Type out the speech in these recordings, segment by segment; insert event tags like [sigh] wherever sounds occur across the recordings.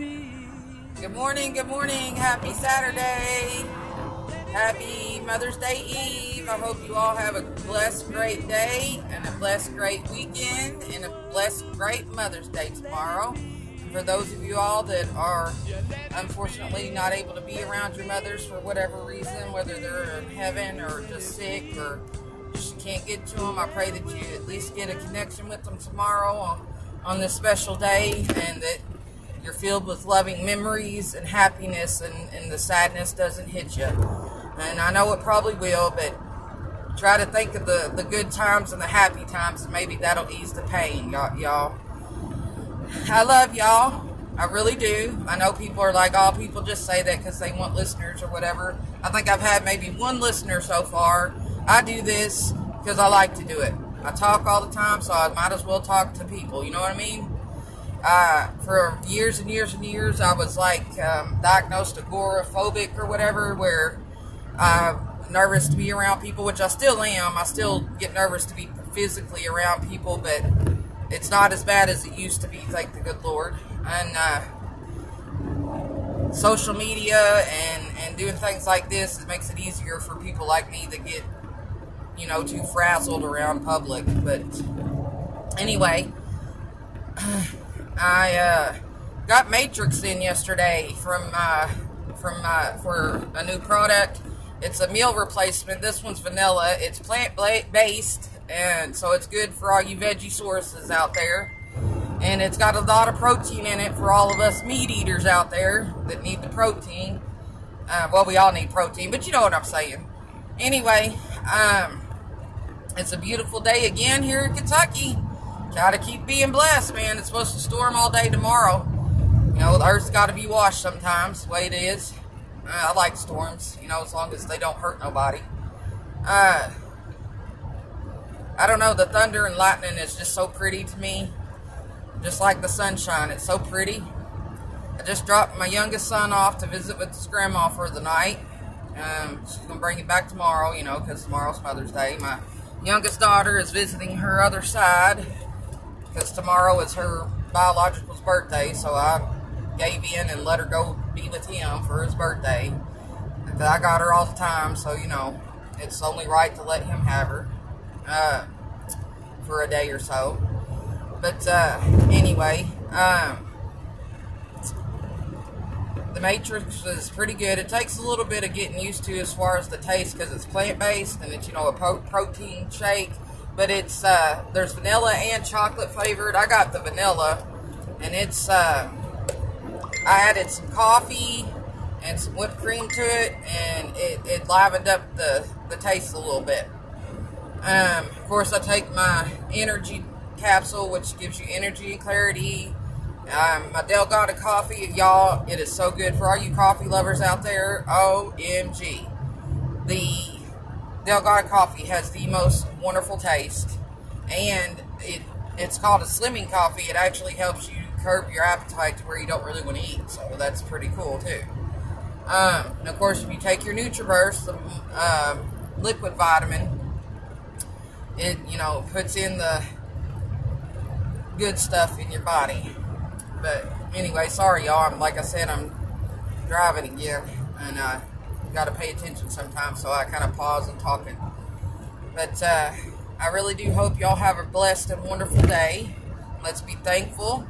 Good morning, good morning. Happy Saturday. Happy Mother's Day Eve. I hope you all have a blessed, great day and a blessed, great weekend and a blessed, great Mother's Day tomorrow. For those of you all that are unfortunately not able to be around your mothers for whatever reason, whether they're in heaven or just sick or just can't get to them, I pray that you at least get a connection with them tomorrow on, on this special day and that you're filled with loving memories and happiness and, and the sadness doesn't hit you. And I know it probably will, but try to think of the, the good times and the happy times and maybe that'll ease the pain, y'all. I love y'all. I really do. I know people are like, oh, people just say that because they want listeners or whatever. I think I've had maybe one listener so far. I do this because I like to do it. I talk all the time, so I might as well talk to people. You know what I mean? Uh, for years and years and years, I was like um, diagnosed agoraphobic or whatever, where I'm nervous to be around people, which I still am. I still get nervous to be physically around people, but it's not as bad as it used to be, thank the good Lord. And uh, social media and, and doing things like this, it makes it easier for people like me that get, you know, too frazzled around public. But anyway. I uh, got Matrix in yesterday from uh, from uh, for a new product. It's a meal replacement. This one's vanilla. It's plant based, and so it's good for all you veggie sources out there. And it's got a lot of protein in it for all of us meat eaters out there that need the protein. Uh, well, we all need protein, but you know what I'm saying. Anyway, um, it's a beautiful day again here in Kentucky. Gotta keep being blessed, man. It's supposed to storm all day tomorrow. You know, the earth's got to be washed sometimes, the way it is. Uh, I like storms, you know, as long as they don't hurt nobody. Uh, I don't know, the thunder and lightning is just so pretty to me. Just like the sunshine, it's so pretty. I just dropped my youngest son off to visit with his grandma for the night. Um, she's going to bring it back tomorrow, you know, because tomorrow's Mother's Day. My youngest daughter is visiting her other side because tomorrow is her biological's birthday, so I gave in and let her go be with him for his birthday. Because I got her all the time, so you know, it's only right to let him have her uh, for a day or so. But uh, anyway, um, the Matrix is pretty good. It takes a little bit of getting used to as far as the taste because it's plant based and it's you know a pro- protein shake but it's uh, there's vanilla and chocolate flavored. I got the vanilla, and it's uh, I added some coffee and some whipped cream to it, and it, it livened up the the taste a little bit. Um, of course, I take my energy capsule, which gives you energy and clarity. Um, my Delgado coffee, y'all, it is so good for all you coffee lovers out there. OMG. The Delgado coffee has the most wonderful taste, and it it's called a slimming coffee. It actually helps you curb your appetite to where you don't really want to eat, so that's pretty cool too. Um, and of course, if you take your NutriBurst, the um, liquid vitamin, it you know puts in the good stuff in your body. But anyway, sorry y'all. I'm like I said, I'm driving again, and uh, got to pay attention sometimes, so I kind of pause and talking. But uh, I really do hope y'all have a blessed and wonderful day. Let's be thankful.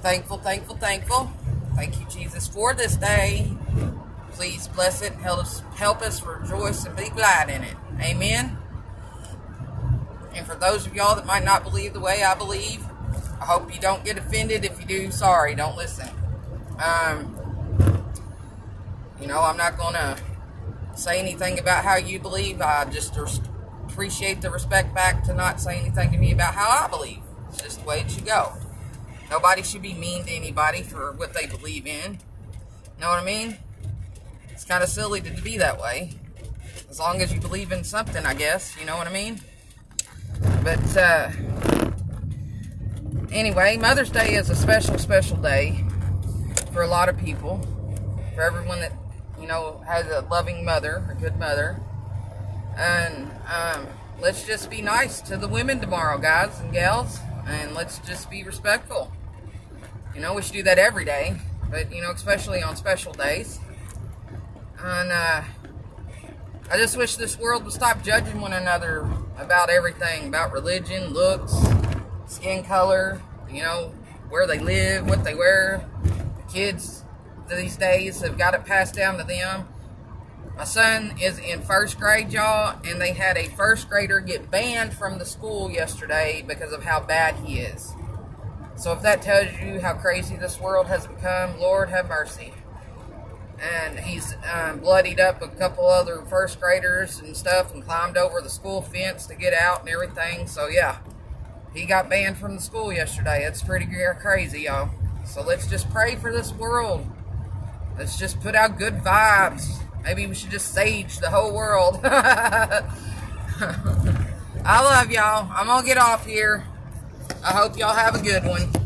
Thankful, thankful, thankful. Thank you, Jesus, for this day. Please bless it. Help us, help us rejoice and be glad in it. Amen. And for those of y'all that might not believe the way I believe, I hope you don't get offended. If you do, sorry, don't listen. Um, you know, I'm not going to say anything about how you believe. I just appreciate the respect back to not say anything to me about how I believe. It's just the way it should go. Nobody should be mean to anybody for what they believe in. You know what I mean? It's kind of silly to be that way. As long as you believe in something, I guess. You know what I mean? But, uh, anyway, Mother's Day is a special, special day for a lot of people. For everyone that you know, has a loving mother, a good mother. And um, let's just be nice to the women tomorrow, guys and gals. And let's just be respectful. You know, we should do that every day, but you know, especially on special days. And uh, I just wish this world would stop judging one another about everything about religion, looks, skin color, you know, where they live, what they wear. The kids these days have got it passed down to them. My son is in first grade, y'all, and they had a first grader get banned from the school yesterday because of how bad he is. So if that tells you how crazy this world has become, Lord have mercy. And he's um, bloodied up a couple other first graders and stuff and climbed over the school fence to get out and everything. So yeah, he got banned from the school yesterday. It's pretty crazy, y'all. So let's just pray for this world. Let's just put out good vibes. Maybe we should just sage the whole world. [laughs] I love y'all. I'm going to get off here. I hope y'all have a good one.